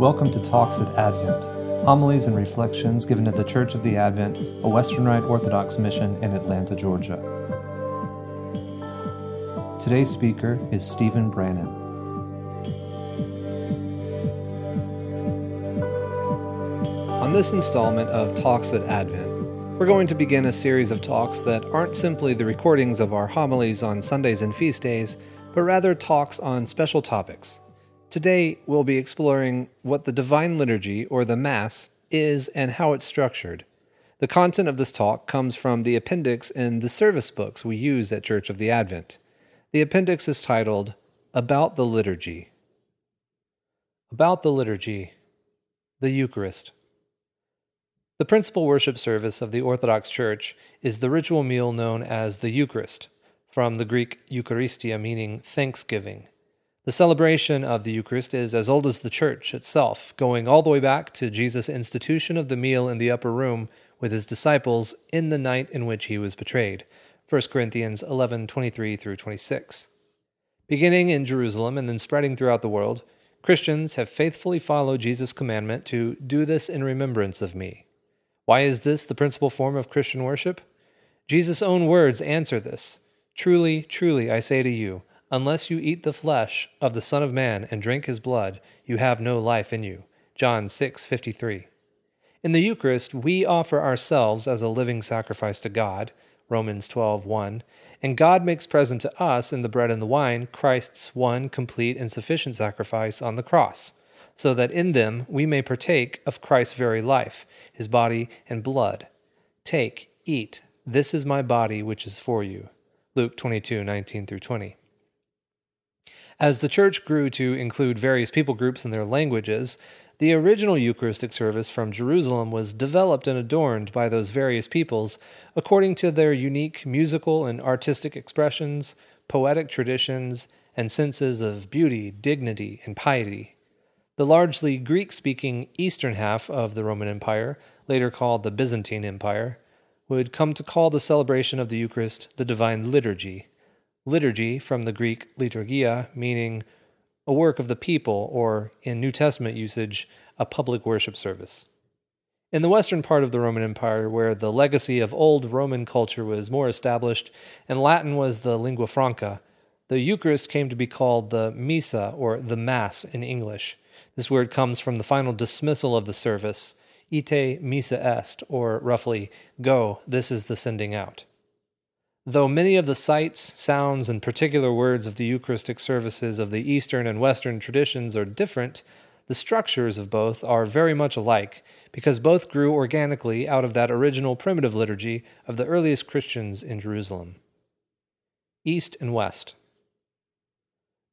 Welcome to Talks at Advent, homilies and reflections given at the Church of the Advent, a Western Rite Orthodox mission in Atlanta, Georgia. Today's speaker is Stephen Brannan. On this installment of Talks at Advent, we're going to begin a series of talks that aren't simply the recordings of our homilies on Sundays and feast days, but rather talks on special topics Today, we'll be exploring what the Divine Liturgy, or the Mass, is and how it's structured. The content of this talk comes from the appendix in the service books we use at Church of the Advent. The appendix is titled About the Liturgy. About the Liturgy, the Eucharist. The principal worship service of the Orthodox Church is the ritual meal known as the Eucharist, from the Greek Eucharistia meaning thanksgiving. The celebration of the Eucharist is as old as the Church itself, going all the way back to Jesus' institution of the meal in the upper room with his disciples in the night in which he was betrayed. 1 Corinthians 11:23 through 26. Beginning in Jerusalem and then spreading throughout the world, Christians have faithfully followed Jesus' commandment to do this in remembrance of me. Why is this the principal form of Christian worship? Jesus' own words answer this. Truly, truly, I say to you, Unless you eat the flesh of the Son of Man and drink his blood, you have no life in you. John 6:53. In the Eucharist, we offer ourselves as a living sacrifice to God, Romans 12:1, and God makes present to us in the bread and the wine Christ's one complete and sufficient sacrifice on the cross, so that in them we may partake of Christ's very life, his body and blood. Take, eat, this is my body which is for you. Luke 22:19 through 20. As the church grew to include various people groups and their languages, the original Eucharistic service from Jerusalem was developed and adorned by those various peoples according to their unique musical and artistic expressions, poetic traditions, and senses of beauty, dignity, and piety. The largely Greek speaking eastern half of the Roman Empire, later called the Byzantine Empire, would come to call the celebration of the Eucharist the Divine Liturgy liturgy from the Greek liturgia, meaning a work of the people, or in New Testament usage, a public worship service. In the western part of the Roman Empire, where the legacy of old Roman culture was more established and Latin was the lingua franca, the Eucharist came to be called the Missa, or the Mass in English. This word comes from the final dismissal of the service, ite missa est, or roughly, go, this is the sending out. Though many of the sights, sounds, and particular words of the Eucharistic services of the Eastern and Western traditions are different, the structures of both are very much alike, because both grew organically out of that original primitive liturgy of the earliest Christians in Jerusalem. East and West.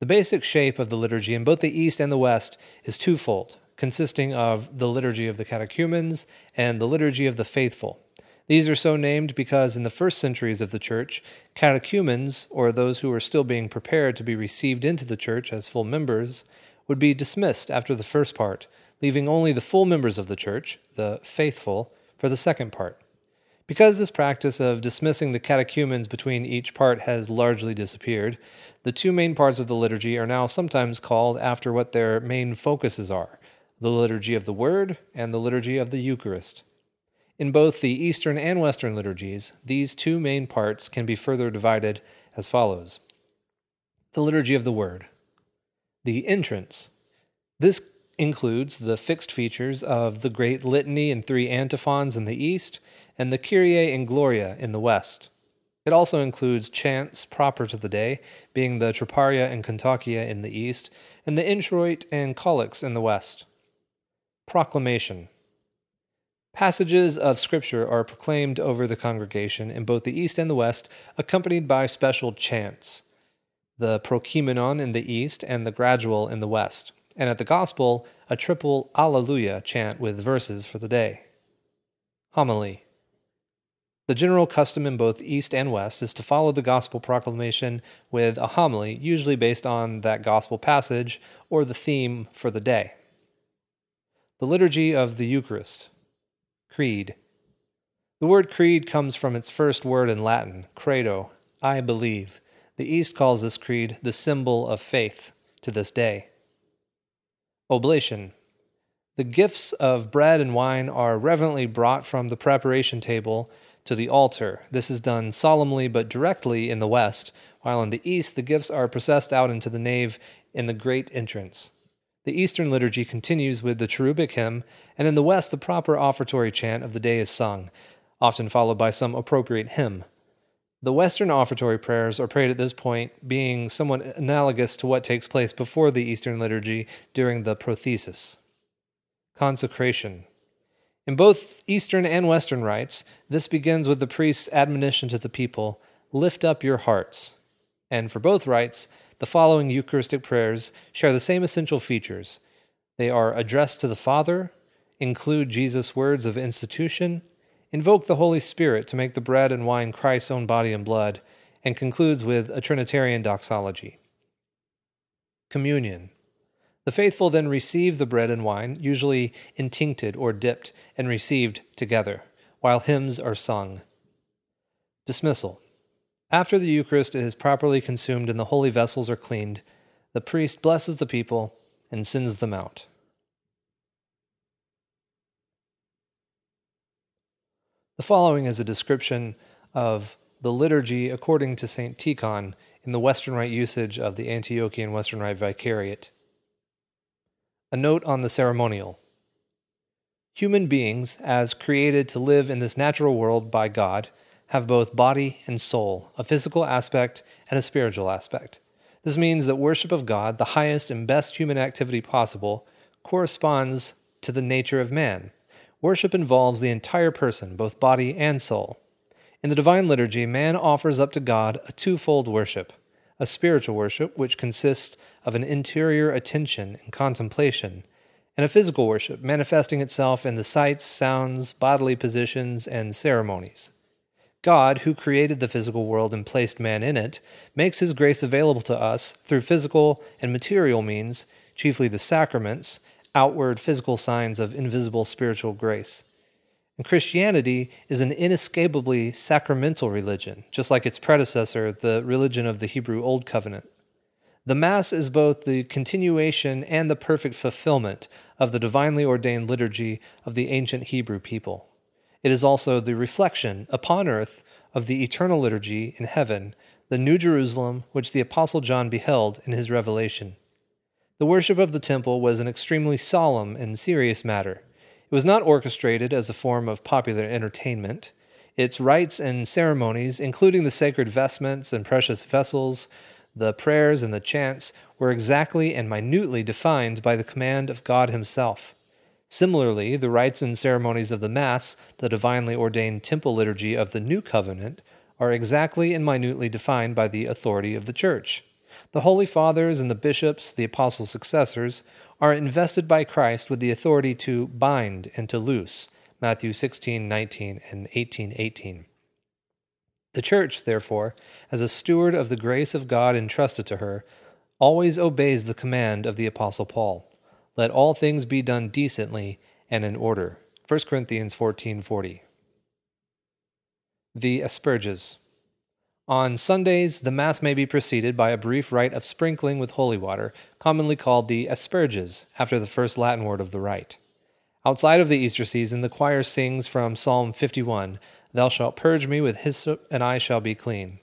The basic shape of the liturgy in both the East and the West is twofold, consisting of the liturgy of the catechumens and the liturgy of the faithful. These are so named because in the first centuries of the Church, catechumens, or those who were still being prepared to be received into the Church as full members, would be dismissed after the first part, leaving only the full members of the Church, the faithful, for the second part. Because this practice of dismissing the catechumens between each part has largely disappeared, the two main parts of the liturgy are now sometimes called after what their main focuses are the liturgy of the Word and the liturgy of the Eucharist. In both the Eastern and Western liturgies, these two main parts can be further divided as follows The Liturgy of the Word, the entrance. This includes the fixed features of the Great Litany and three antiphons in the East and the Kyrie and Gloria in the West. It also includes chants proper to the day, being the Troparia and Kontakia in the East, and the Introit and Collects in the West. Proclamation. Passages of Scripture are proclaimed over the congregation in both the East and the West, accompanied by special chants the Prokeimenon in the East and the Gradual in the West, and at the Gospel, a triple Alleluia chant with verses for the day. Homily The general custom in both East and West is to follow the Gospel proclamation with a homily, usually based on that Gospel passage or the theme for the day. The Liturgy of the Eucharist. Creed. The word creed comes from its first word in Latin, credo, I believe. The East calls this creed the symbol of faith to this day. Oblation. The gifts of bread and wine are reverently brought from the preparation table to the altar. This is done solemnly but directly in the west, while in the east the gifts are processed out into the nave in the great entrance. The Eastern liturgy continues with the cherubic hymn, and in the west the proper offertory chant of the day is sung, often followed by some appropriate hymn. The Western offertory prayers are prayed at this point, being somewhat analogous to what takes place before the Eastern liturgy during the prothesis. Consecration. In both Eastern and Western rites, this begins with the priest's admonition to the people lift up your hearts. And for both rites, the following Eucharistic prayers share the same essential features. They are addressed to the Father, include Jesus' words of institution, invoke the Holy Spirit to make the bread and wine Christ's own body and blood, and concludes with a Trinitarian doxology. Communion. The faithful then receive the bread and wine, usually intincted or dipped, and received together, while hymns are sung. Dismissal. After the Eucharist is properly consumed and the holy vessels are cleaned, the priest blesses the people and sends them out. The following is a description of the liturgy according to St. Tikhon in the Western Rite usage of the Antiochian Western Rite Vicariate. A note on the ceremonial. Human beings, as created to live in this natural world by God, have both body and soul, a physical aspect and a spiritual aspect. This means that worship of God, the highest and best human activity possible, corresponds to the nature of man. Worship involves the entire person, both body and soul. In the Divine Liturgy, man offers up to God a twofold worship a spiritual worship, which consists of an interior attention and contemplation, and a physical worship, manifesting itself in the sights, sounds, bodily positions, and ceremonies. God, who created the physical world and placed man in it, makes his grace available to us through physical and material means, chiefly the sacraments, outward physical signs of invisible spiritual grace. And Christianity is an inescapably sacramental religion, just like its predecessor, the religion of the Hebrew Old Covenant. The Mass is both the continuation and the perfect fulfillment of the divinely ordained liturgy of the ancient Hebrew people. It is also the reflection upon earth of the eternal liturgy in heaven, the New Jerusalem which the Apostle John beheld in his revelation. The worship of the temple was an extremely solemn and serious matter. It was not orchestrated as a form of popular entertainment. Its rites and ceremonies, including the sacred vestments and precious vessels, the prayers and the chants, were exactly and minutely defined by the command of God Himself. Similarly, the rites and ceremonies of the Mass, the divinely ordained temple liturgy of the New Covenant, are exactly and minutely defined by the authority of the Church. The Holy Fathers and the bishops, the apostles' successors, are invested by Christ with the authority to bind and to loose. Matthew 16, 19, and 18, 18. The Church, therefore, as a steward of the grace of God entrusted to her, always obeys the command of the Apostle Paul. Let all things be done decently and in order. 1 Corinthians 14:40. The Asperges. On Sundays, the Mass may be preceded by a brief rite of sprinkling with holy water, commonly called the Asperges, after the first Latin word of the rite. Outside of the Easter season, the choir sings from Psalm 51, Thou shalt purge me with hyssop, and I shall be clean.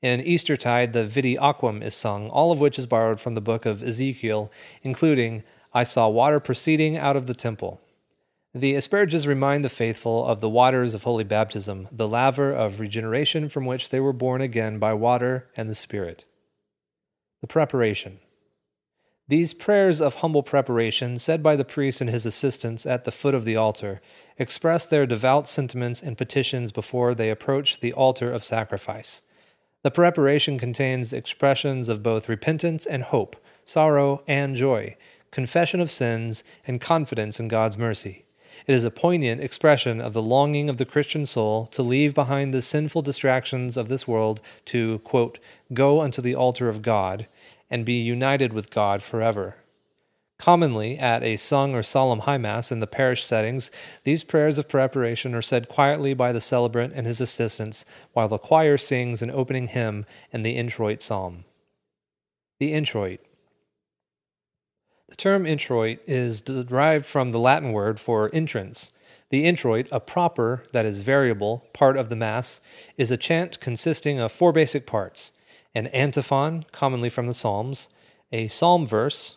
In Eastertide, the Vidi Aquam is sung, all of which is borrowed from the book of Ezekiel, including I saw water proceeding out of the temple. The asperges remind the faithful of the waters of holy baptism, the laver of regeneration from which they were born again by water and the Spirit. The preparation. These prayers of humble preparation, said by the priest and his assistants at the foot of the altar, express their devout sentiments and petitions before they approach the altar of sacrifice. The preparation contains expressions of both repentance and hope, sorrow and joy, confession of sins, and confidence in God's mercy. It is a poignant expression of the longing of the Christian soul to leave behind the sinful distractions of this world to, quote, go unto the altar of God and be united with God forever. Commonly, at a sung or solemn high mass in the parish settings, these prayers of preparation are said quietly by the celebrant and his assistants while the choir sings an opening hymn and the introit psalm. The introit The term introit is derived from the Latin word for entrance. The introit, a proper, that is variable, part of the Mass, is a chant consisting of four basic parts an antiphon, commonly from the Psalms, a psalm verse,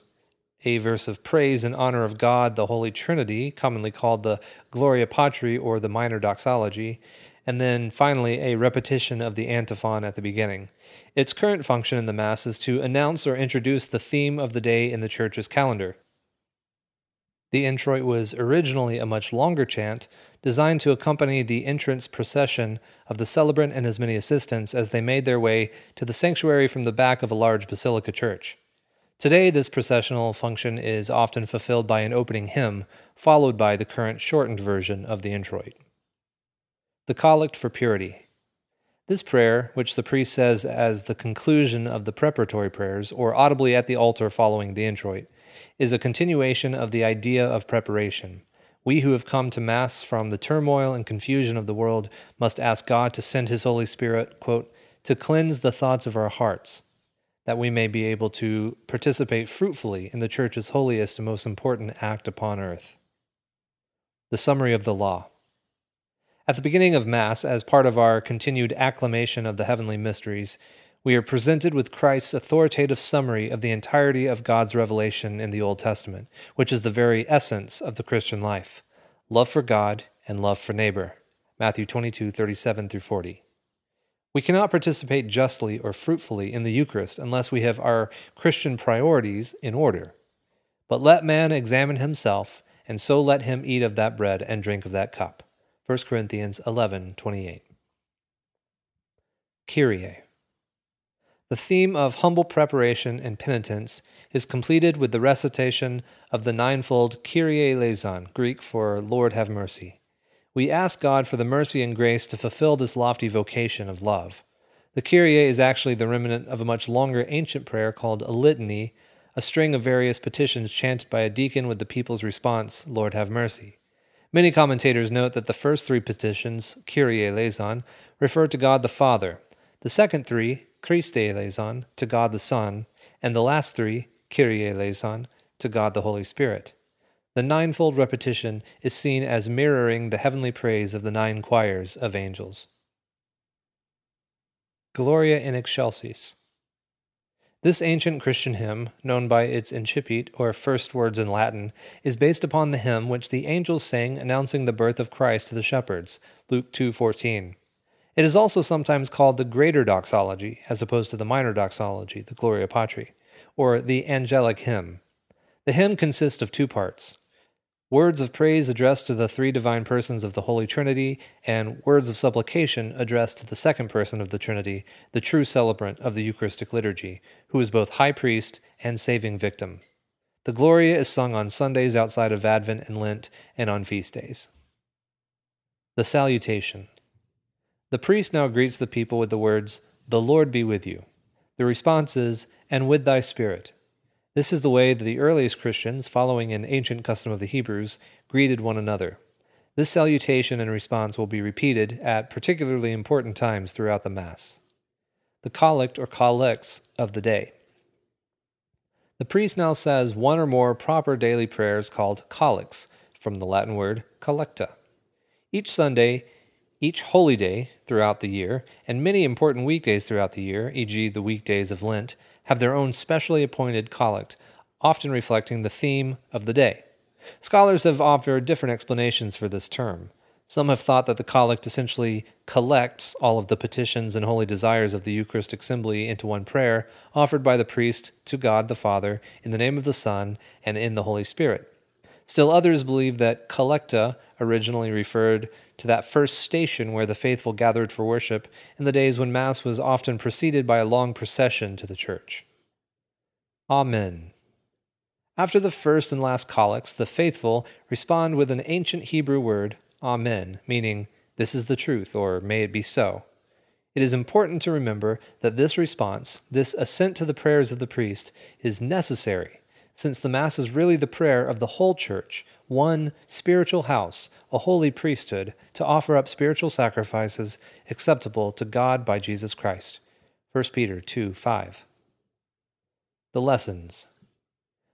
a verse of praise in honor of God, the Holy Trinity, commonly called the Gloria Patri or the Minor Doxology, and then finally a repetition of the antiphon at the beginning. Its current function in the Mass is to announce or introduce the theme of the day in the Church's calendar. The introit was originally a much longer chant, designed to accompany the entrance procession of the celebrant and his many assistants as they made their way to the sanctuary from the back of a large basilica church. Today, this processional function is often fulfilled by an opening hymn, followed by the current shortened version of the introit. The Collect for Purity. This prayer, which the priest says as the conclusion of the preparatory prayers, or audibly at the altar following the introit, is a continuation of the idea of preparation. We who have come to Mass from the turmoil and confusion of the world must ask God to send His Holy Spirit, quote, to cleanse the thoughts of our hearts, that we may be able to participate fruitfully in the Church's holiest and most important act upon earth. The summary of the law. At the beginning of Mass, as part of our continued acclamation of the heavenly mysteries, we are presented with Christ's authoritative summary of the entirety of God's revelation in the Old Testament, which is the very essence of the Christian life love for God and love for neighbor. Matthew 22, 37 through 40. We cannot participate justly or fruitfully in the Eucharist unless we have our Christian priorities in order. But let man examine himself, and so let him eat of that bread and drink of that cup. 1 Corinthians 11:28. Kyrie. The theme of humble preparation and penitence is completed with the recitation of the ninefold Kyrie eleison, Greek for Lord have mercy. We ask God for the mercy and grace to fulfill this lofty vocation of love. The Kyrie is actually the remnant of a much longer ancient prayer called a litany, a string of various petitions chanted by a deacon with the people's response, Lord have mercy. Many commentators note that the first three petitions, Kyrie eleison, refer to God the Father, the second three, Christe eleison, to God the Son, and the last three, Kyrie eleison, to God the Holy Spirit. The ninefold repetition is seen as mirroring the heavenly praise of the nine choirs of angels. Gloria in excelsis. This ancient Christian hymn, known by its incipit or first words in Latin, is based upon the hymn which the angels sang announcing the birth of Christ to the shepherds, Luke 2:14. It is also sometimes called the greater doxology as opposed to the minor doxology, the Gloria Patri, or the angelic hymn. The hymn consists of two parts words of praise addressed to the three divine persons of the Holy Trinity, and words of supplication addressed to the second person of the Trinity, the true celebrant of the Eucharistic liturgy, who is both high priest and saving victim. The Gloria is sung on Sundays outside of Advent and Lent and on feast days. The Salutation. The priest now greets the people with the words, The Lord be with you. The response is, And with thy spirit. This is the way that the earliest Christians, following an ancient custom of the Hebrews, greeted one another. This salutation and response will be repeated at particularly important times throughout the Mass. The collect or collects of the day. The priest now says one or more proper daily prayers called collects, from the Latin word collecta. Each Sunday, each holy day throughout the year, and many important weekdays throughout the year, e.g., the weekdays of Lent, have their own specially appointed collect, often reflecting the theme of the day. Scholars have offered different explanations for this term. Some have thought that the collect essentially collects all of the petitions and holy desires of the Eucharistic assembly into one prayer, offered by the priest to God the Father in the name of the Son and in the Holy Spirit. Still others believe that collecta originally referred to that first station where the faithful gathered for worship in the days when Mass was often preceded by a long procession to the church. Amen. After the first and last collects, the faithful respond with an ancient Hebrew word, Amen, meaning, This is the truth, or May it be so. It is important to remember that this response, this assent to the prayers of the priest, is necessary since the Mass is really the prayer of the whole church, one spiritual house, a holy priesthood, to offer up spiritual sacrifices acceptable to God by Jesus Christ. 1 Peter 2 5. The lessons.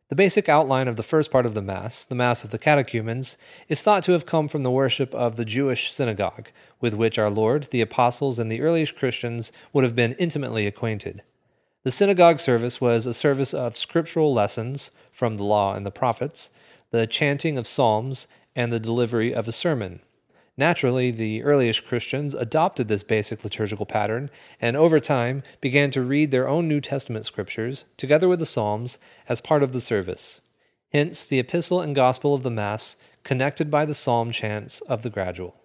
The basic outline of the first part of the Mass, the Mass of the Catechumens, is thought to have come from the worship of the Jewish synagogue, with which our Lord, the apostles, and the earliest Christians would have been intimately acquainted. The synagogue service was a service of scriptural lessons from the law and the prophets, the chanting of psalms, and the delivery of a sermon. Naturally, the earliest Christians adopted this basic liturgical pattern and over time began to read their own New Testament scriptures together with the Psalms as part of the service. Hence, the epistle and gospel of the Mass connected by the psalm chants of the gradual.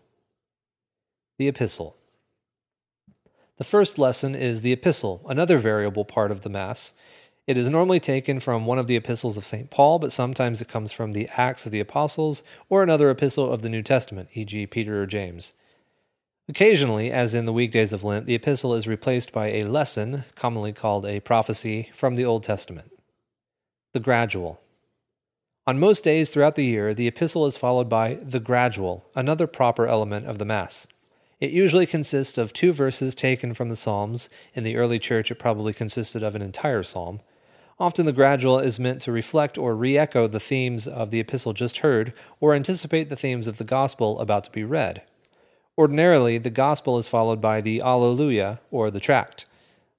The Epistle. The first lesson is the Epistle, another variable part of the Mass, it is normally taken from one of the epistles of St. Paul, but sometimes it comes from the Acts of the Apostles or another epistle of the New Testament, e.g., Peter or James. Occasionally, as in the weekdays of Lent, the epistle is replaced by a lesson, commonly called a prophecy, from the Old Testament. The gradual. On most days throughout the year, the epistle is followed by the gradual, another proper element of the Mass. It usually consists of two verses taken from the Psalms. In the early church, it probably consisted of an entire psalm. Often the gradual is meant to reflect or re echo the themes of the epistle just heard, or anticipate the themes of the gospel about to be read. Ordinarily, the gospel is followed by the Alleluia, or the tract.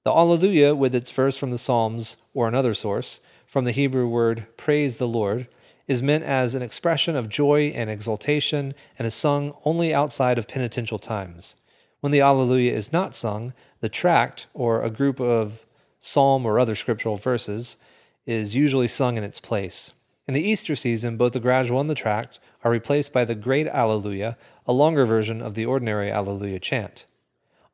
The Alleluia, with its verse from the Psalms or another source, from the Hebrew word praise the Lord, is meant as an expression of joy and exultation and is sung only outside of penitential times. When the Alleluia is not sung, the tract, or a group of psalm, or other scriptural verses, is usually sung in its place. In the Easter season, both the gradual and the tract are replaced by the Great Alleluia, a longer version of the ordinary Alleluia chant.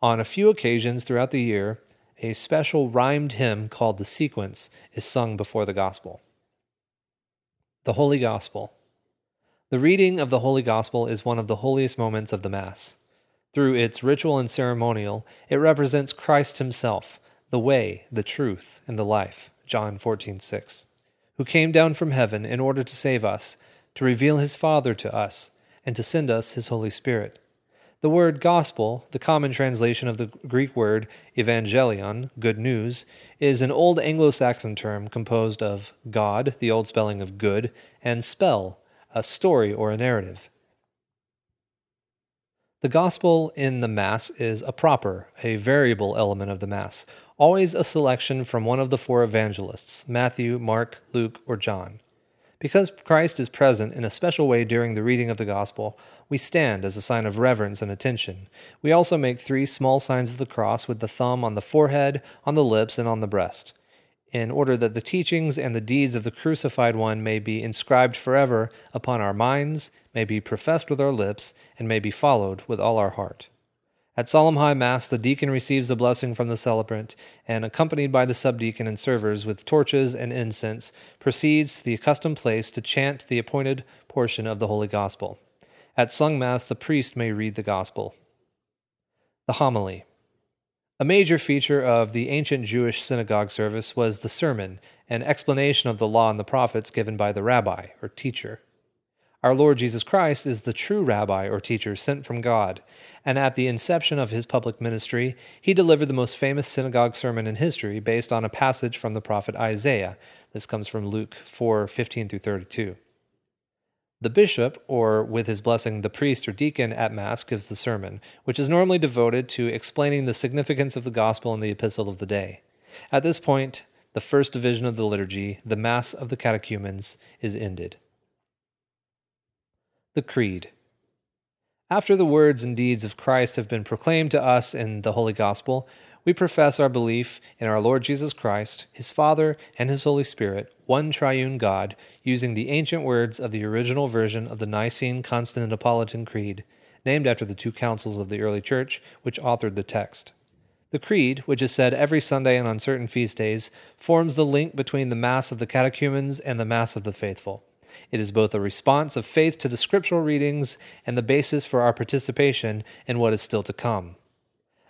On a few occasions throughout the year, a special rhymed hymn called the Sequence is sung before the Gospel. The Holy Gospel. The reading of the Holy Gospel is one of the holiest moments of the Mass. Through its ritual and ceremonial, it represents Christ Himself, the way, the truth, and the life. John 14:6. Who came down from heaven in order to save us, to reveal his Father to us, and to send us his Holy Spirit. The word gospel, the common translation of the Greek word evangelion, good news, is an old Anglo Saxon term composed of God, the old spelling of good, and spell, a story or a narrative. The gospel in the Mass is a proper, a variable element of the Mass, always a selection from one of the four evangelists Matthew, Mark, Luke, or John. Because Christ is present in a special way during the reading of the Gospel, we stand as a sign of reverence and attention. We also make three small signs of the cross with the thumb on the forehead, on the lips, and on the breast, in order that the teachings and the deeds of the crucified one may be inscribed forever upon our minds, may be professed with our lips, and may be followed with all our heart. At Solemn High Mass, the deacon receives a blessing from the celebrant, and, accompanied by the subdeacon and servers with torches and incense, proceeds to the accustomed place to chant the appointed portion of the Holy Gospel. At sung Mass, the priest may read the Gospel. The Homily. A major feature of the ancient Jewish synagogue service was the sermon, an explanation of the law and the prophets given by the rabbi, or teacher. Our Lord Jesus Christ is the true rabbi or teacher sent from God, and at the inception of his public ministry, he delivered the most famous synagogue sermon in history based on a passage from the prophet Isaiah. This comes from Luke 4 15 through 32. The bishop, or with his blessing, the priest or deacon at Mass, gives the sermon, which is normally devoted to explaining the significance of the gospel and the epistle of the day. At this point, the first division of the liturgy, the Mass of the catechumens, is ended. The Creed. After the words and deeds of Christ have been proclaimed to us in the Holy Gospel, we profess our belief in our Lord Jesus Christ, His Father, and His Holy Spirit, one triune God, using the ancient words of the original version of the Nicene Constantinopolitan Creed, named after the two councils of the early Church which authored the text. The Creed, which is said every Sunday and on certain feast days, forms the link between the Mass of the catechumens and the Mass of the faithful. It is both a response of faith to the scriptural readings and the basis for our participation in what is still to come.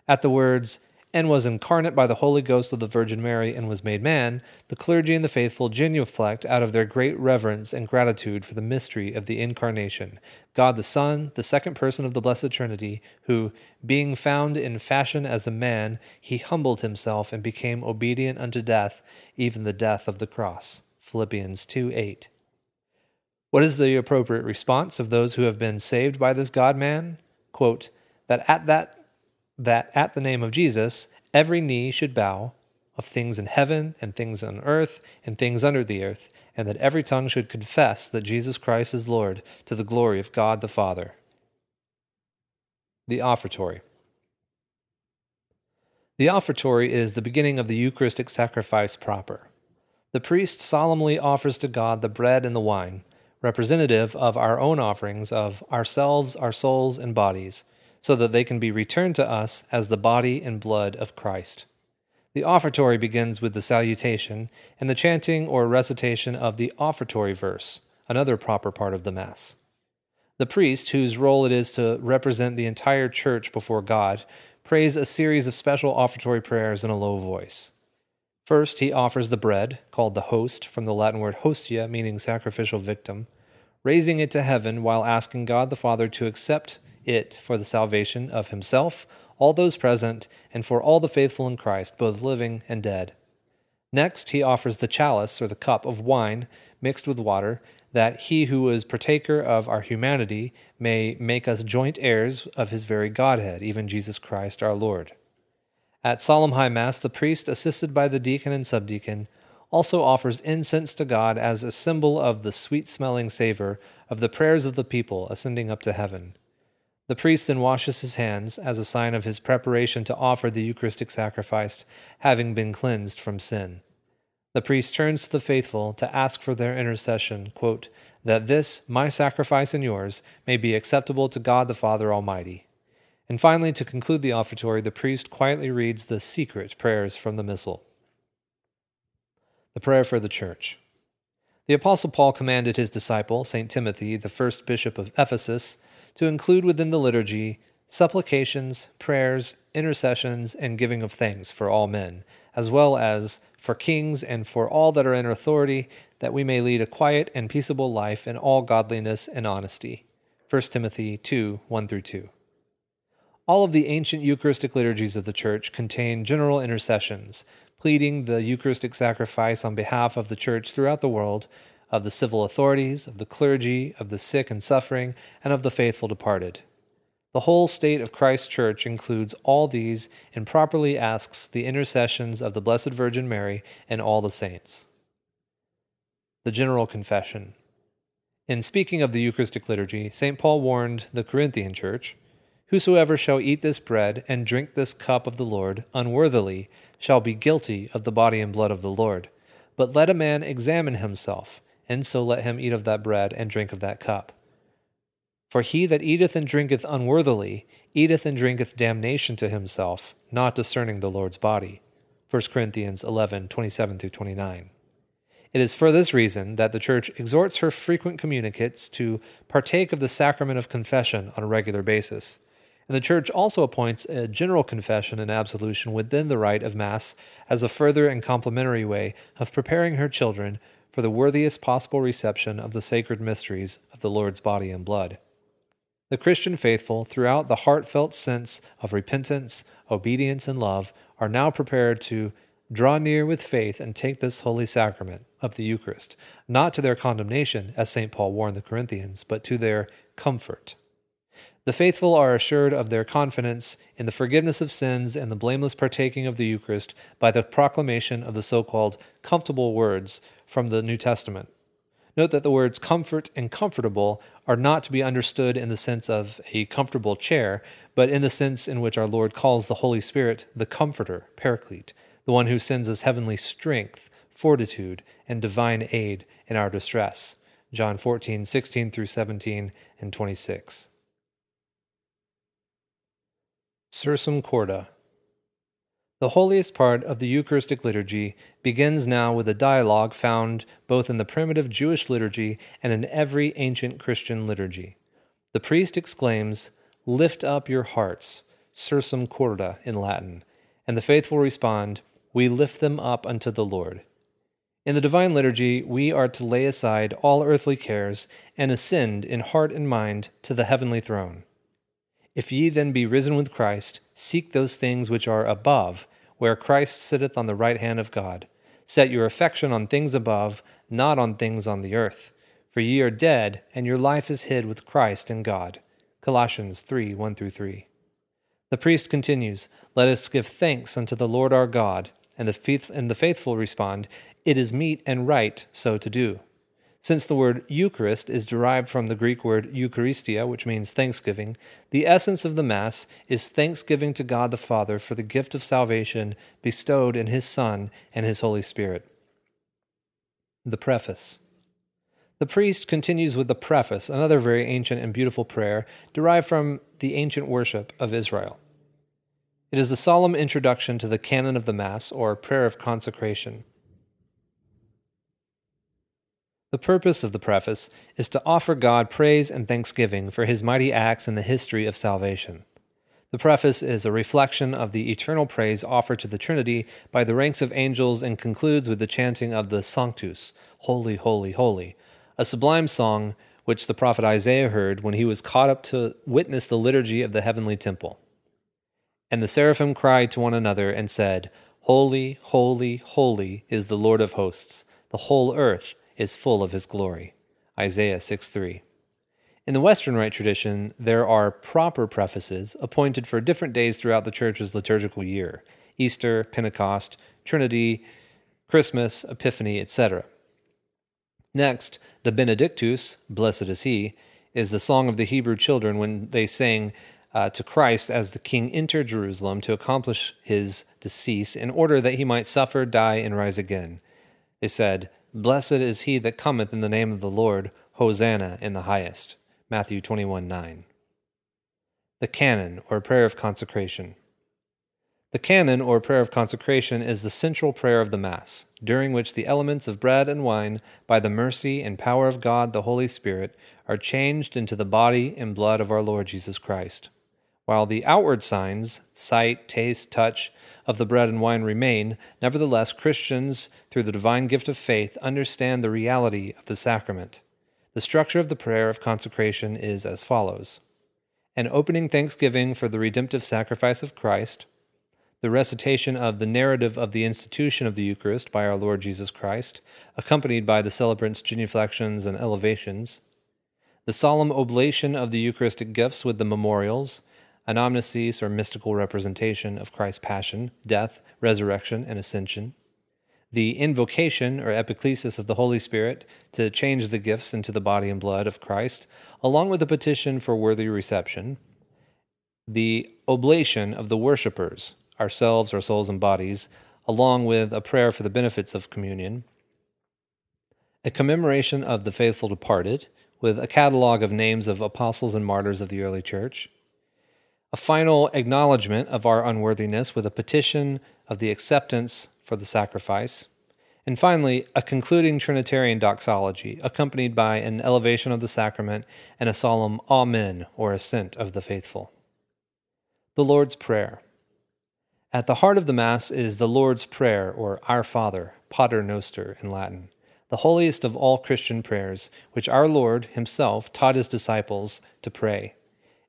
At the words, and was incarnate by the Holy Ghost of the Virgin Mary and was made man, the clergy and the faithful genuflect out of their great reverence and gratitude for the mystery of the Incarnation, God the Son, the second person of the Blessed Trinity, who, being found in fashion as a man, he humbled himself and became obedient unto death, even the death of the cross. Philippians 2 8. What is the appropriate response of those who have been saved by this God man? Quote, that at that that at the name of Jesus every knee should bow of things in heaven and things on earth and things under the earth, and that every tongue should confess that Jesus Christ is Lord to the glory of God the Father. The offertory. The offertory is the beginning of the Eucharistic sacrifice proper. The priest solemnly offers to God the bread and the wine representative of our own offerings of ourselves, our souls, and bodies, so that they can be returned to us as the body and blood of Christ. The offertory begins with the salutation and the chanting or recitation of the offertory verse, another proper part of the Mass. The priest, whose role it is to represent the entire church before God, prays a series of special offertory prayers in a low voice. First, he offers the bread, called the host, from the Latin word hostia, meaning sacrificial victim, raising it to heaven while asking God the Father to accept it for the salvation of himself, all those present, and for all the faithful in Christ, both living and dead. Next, he offers the chalice, or the cup of wine mixed with water, that he who is partaker of our humanity may make us joint heirs of his very Godhead, even Jesus Christ our Lord. At Solemn High Mass, the priest, assisted by the deacon and subdeacon, also offers incense to God as a symbol of the sweet smelling savor of the prayers of the people ascending up to heaven. The priest then washes his hands as a sign of his preparation to offer the Eucharistic sacrifice, having been cleansed from sin. The priest turns to the faithful to ask for their intercession, quote, that this, my sacrifice and yours, may be acceptable to God the Father Almighty. And finally, to conclude the offertory, the priest quietly reads the secret prayers from the Missal. The prayer for the church. The Apostle Paul commanded his disciple, St. Timothy, the first bishop of Ephesus, to include within the liturgy supplications, prayers, intercessions, and giving of thanks for all men, as well as for kings and for all that are in authority, that we may lead a quiet and peaceable life in all godliness and honesty. 1 Timothy 2 1 through 2. All of the ancient Eucharistic liturgies of the Church contain general intercessions, pleading the Eucharistic sacrifice on behalf of the Church throughout the world, of the civil authorities, of the clergy, of the sick and suffering, and of the faithful departed. The whole state of Christ's Church includes all these and properly asks the intercessions of the Blessed Virgin Mary and all the saints. The General Confession. In speaking of the Eucharistic liturgy, St. Paul warned the Corinthian church Whosoever shall eat this bread and drink this cup of the Lord unworthily shall be guilty of the body and blood of the Lord. But let a man examine himself, and so let him eat of that bread and drink of that cup. For he that eateth and drinketh unworthily eateth and drinketh damnation to himself, not discerning the Lord's body. 1 Corinthians 11 27 29. It is for this reason that the Church exhorts her frequent communicants to partake of the sacrament of confession on a regular basis. And the Church also appoints a general confession and absolution within the rite of Mass as a further and complementary way of preparing her children for the worthiest possible reception of the sacred mysteries of the Lord's body and blood. The Christian faithful, throughout the heartfelt sense of repentance, obedience, and love, are now prepared to draw near with faith and take this holy sacrament of the Eucharist, not to their condemnation, as St. Paul warned the Corinthians, but to their comfort. The faithful are assured of their confidence in the forgiveness of sins and the blameless partaking of the Eucharist by the proclamation of the so called comfortable words from the New Testament. Note that the words comfort and comfortable are not to be understood in the sense of a comfortable chair, but in the sense in which our Lord calls the Holy Spirit the Comforter, Paraclete, the one who sends us heavenly strength, fortitude, and divine aid in our distress. John 14, 16 through 17 and 26. Sursum Corda. The holiest part of the Eucharistic liturgy begins now with a dialogue found both in the primitive Jewish liturgy and in every ancient Christian liturgy. The priest exclaims, Lift up your hearts, sursum corda in Latin, and the faithful respond, We lift them up unto the Lord. In the Divine Liturgy, we are to lay aside all earthly cares and ascend in heart and mind to the heavenly throne. If ye then be risen with Christ, seek those things which are above, where Christ sitteth on the right hand of God. Set your affection on things above, not on things on the earth. For ye are dead, and your life is hid with Christ in God. Colossians 3 1 through 3. The priest continues, Let us give thanks unto the Lord our God. And the, faith, and the faithful respond, It is meet and right so to do. Since the word Eucharist is derived from the Greek word Eucharistia, which means thanksgiving, the essence of the Mass is thanksgiving to God the Father for the gift of salvation bestowed in His Son and His Holy Spirit. The Preface The priest continues with the preface, another very ancient and beautiful prayer derived from the ancient worship of Israel. It is the solemn introduction to the canon of the Mass, or prayer of consecration. The purpose of the preface is to offer God praise and thanksgiving for his mighty acts in the history of salvation. The preface is a reflection of the eternal praise offered to the Trinity by the ranks of angels and concludes with the chanting of the Sanctus, Holy, Holy, Holy, a sublime song which the prophet Isaiah heard when he was caught up to witness the liturgy of the heavenly temple. And the seraphim cried to one another and said, Holy, holy, holy is the Lord of hosts. The whole earth is full of his glory. Isaiah 6 3. In the Western Rite tradition, there are proper prefaces appointed for different days throughout the Church's liturgical year Easter, Pentecost, Trinity, Christmas, Epiphany, etc. Next, the Benedictus, Blessed is He, is the song of the Hebrew children when they sang uh, to Christ as the king entered Jerusalem to accomplish his decease in order that he might suffer, die, and rise again. They said, Blessed is he that cometh in the name of the Lord, Hosanna in the highest. Matthew 21 9. The Canon, or Prayer of Consecration. The canon, or prayer of consecration, is the central prayer of the Mass, during which the elements of bread and wine, by the mercy and power of God the Holy Spirit, are changed into the body and blood of our Lord Jesus Christ. While the outward signs, sight, taste, touch, of the bread and wine remain, nevertheless, Christians, through the divine gift of faith, understand the reality of the sacrament. The structure of the prayer of consecration is as follows an opening thanksgiving for the redemptive sacrifice of Christ, the recitation of the narrative of the institution of the Eucharist by our Lord Jesus Christ, accompanied by the celebrant's genuflections and elevations, the solemn oblation of the Eucharistic gifts with the memorials, anamnesis or mystical representation of Christ's passion, death, resurrection, and ascension, the invocation or epiclesis of the Holy Spirit to change the gifts into the body and blood of Christ, along with a petition for worthy reception, the oblation of the worshippers, ourselves, our souls, and bodies, along with a prayer for the benefits of communion, a commemoration of the faithful departed, with a catalog of names of apostles and martyrs of the early church, a final acknowledgement of our unworthiness with a petition of the acceptance for the sacrifice, and finally, a concluding Trinitarian doxology, accompanied by an elevation of the sacrament and a solemn Amen or assent of the faithful. The Lord's Prayer. At the heart of the Mass is the Lord's Prayer, or Our Father, Pater Noster in Latin, the holiest of all Christian prayers, which our Lord Himself taught His disciples to pray.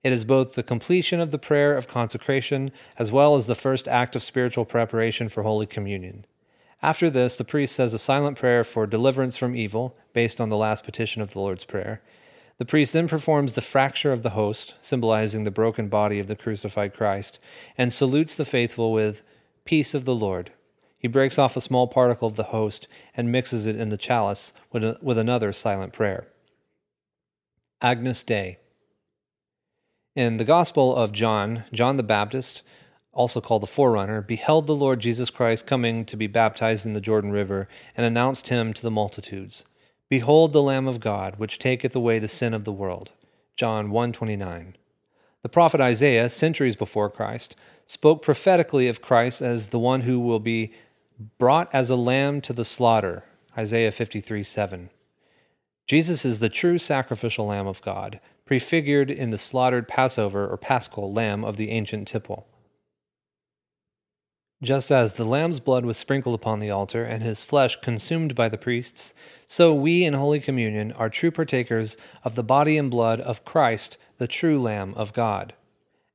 It is both the completion of the prayer of consecration as well as the first act of spiritual preparation for Holy Communion. After this, the priest says a silent prayer for deliverance from evil, based on the last petition of the Lord's Prayer. The priest then performs the fracture of the host, symbolizing the broken body of the crucified Christ, and salutes the faithful with, Peace of the Lord. He breaks off a small particle of the host and mixes it in the chalice with, a, with another silent prayer. Agnus Dei. In the Gospel of John, John the Baptist, also called the forerunner, beheld the Lord Jesus Christ coming to be baptized in the Jordan River, and announced him to the multitudes. Behold the Lamb of God, which taketh away the sin of the world. John 1:29. The prophet Isaiah, centuries before Christ, spoke prophetically of Christ as the one who will be brought as a lamb to the slaughter. Isaiah 53:7. Jesus is the true sacrificial lamb of God, prefigured in the slaughtered Passover or paschal lamb of the ancient tipple. Just as the lamb's blood was sprinkled upon the altar and his flesh consumed by the priests, so we in Holy Communion are true partakers of the body and blood of Christ, the true Lamb of God.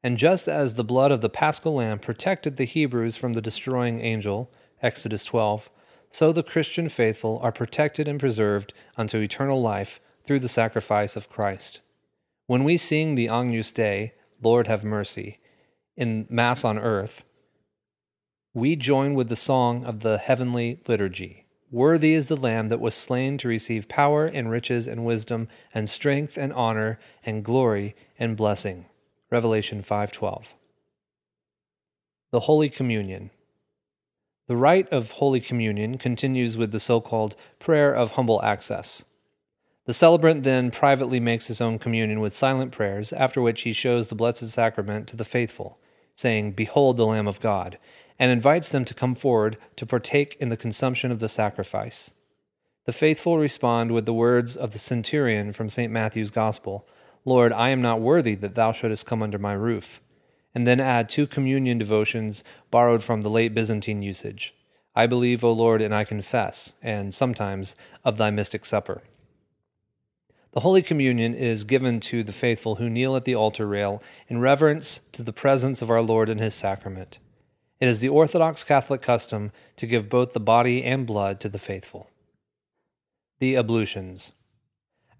And just as the blood of the paschal lamb protected the Hebrews from the destroying angel, Exodus 12, so the Christian faithful are protected and preserved unto eternal life through the sacrifice of Christ. When we sing the Agnus Dei, Lord have mercy, in Mass on earth, we join with the song of the heavenly liturgy. Worthy is the Lamb that was slain to receive power and riches and wisdom and strength and honor and glory and blessing. Revelation 5:12. The Holy Communion. The rite of Holy Communion continues with the so-called prayer of humble access. The celebrant then privately makes his own communion with silent prayers, after which he shows the Blessed Sacrament to the faithful, saying, Behold the Lamb of God, and invites them to come forward to partake in the consumption of the sacrifice. The faithful respond with the words of the centurion from St. Matthew's Gospel Lord, I am not worthy that thou shouldest come under my roof, and then add two communion devotions borrowed from the late Byzantine usage I believe, O Lord, and I confess, and sometimes of thy mystic supper. The Holy Communion is given to the faithful who kneel at the altar rail in reverence to the presence of our Lord in his sacrament. It is the Orthodox Catholic custom to give both the body and blood to the faithful. The ablutions.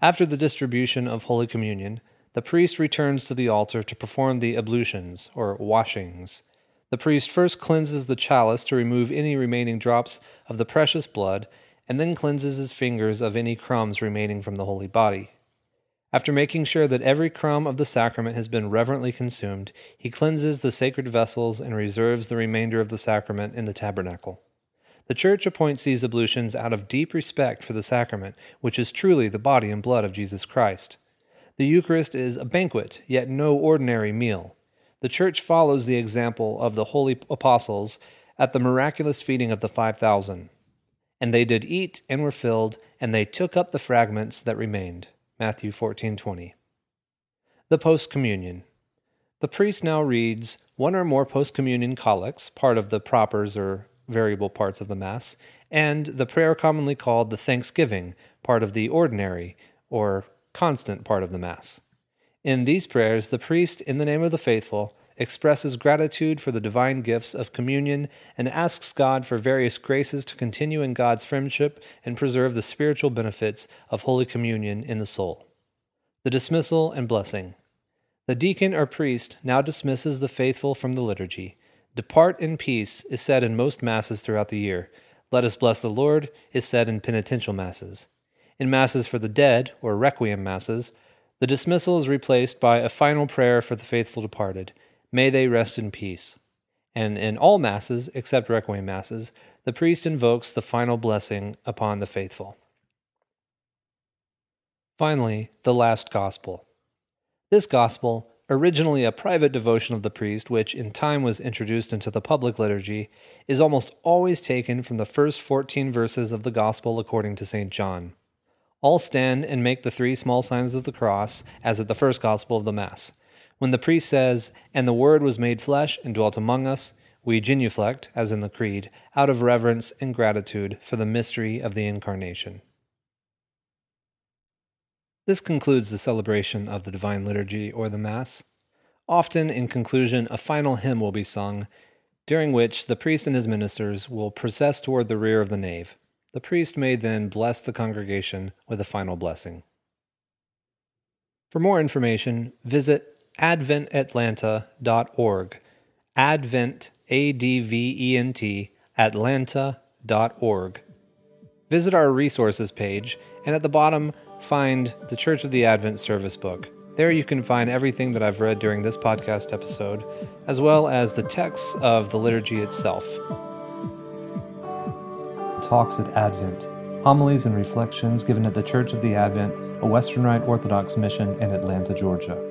After the distribution of Holy Communion, the priest returns to the altar to perform the ablutions, or washings. The priest first cleanses the chalice to remove any remaining drops of the precious blood, and then cleanses his fingers of any crumbs remaining from the holy body. After making sure that every crumb of the sacrament has been reverently consumed, he cleanses the sacred vessels and reserves the remainder of the sacrament in the tabernacle. The Church appoints these ablutions out of deep respect for the sacrament, which is truly the body and blood of Jesus Christ. The Eucharist is a banquet, yet no ordinary meal. The Church follows the example of the holy apostles at the miraculous feeding of the five thousand. And they did eat and were filled, and they took up the fragments that remained. Matthew 14:20. The post communion. The priest now reads one or more post communion collects, part of the propers or variable parts of the mass, and the prayer commonly called the thanksgiving, part of the ordinary or constant part of the mass. In these prayers, the priest, in the name of the faithful, expresses gratitude for the divine gifts of communion and asks God for various graces to continue in God's friendship and preserve the spiritual benefits of Holy Communion in the soul. The dismissal and blessing. The deacon or priest now dismisses the faithful from the liturgy. Depart in peace is said in most Masses throughout the year. Let us bless the Lord is said in penitential Masses. In Masses for the dead, or Requiem Masses, the dismissal is replaced by a final prayer for the faithful departed. May they rest in peace. And in all Masses, except Requiem Masses, the priest invokes the final blessing upon the faithful. Finally, the last Gospel. This Gospel, originally a private devotion of the priest, which in time was introduced into the public liturgy, is almost always taken from the first 14 verses of the Gospel according to St. John. All stand and make the three small signs of the cross, as at the first Gospel of the Mass. When the priest says, And the Word was made flesh and dwelt among us, we genuflect, as in the Creed, out of reverence and gratitude for the mystery of the Incarnation. This concludes the celebration of the Divine Liturgy or the Mass. Often, in conclusion, a final hymn will be sung, during which the priest and his ministers will process toward the rear of the nave. The priest may then bless the congregation with a final blessing. For more information, visit adventatlanta.org. Advent, A D V E N T, atlanta.org. Visit our resources page, and at the bottom, find the Church of the Advent service book. There you can find everything that I've read during this podcast episode, as well as the texts of the liturgy itself. Talks at Advent Homilies and Reflections given at the Church of the Advent, a Western Rite Orthodox mission in Atlanta, Georgia.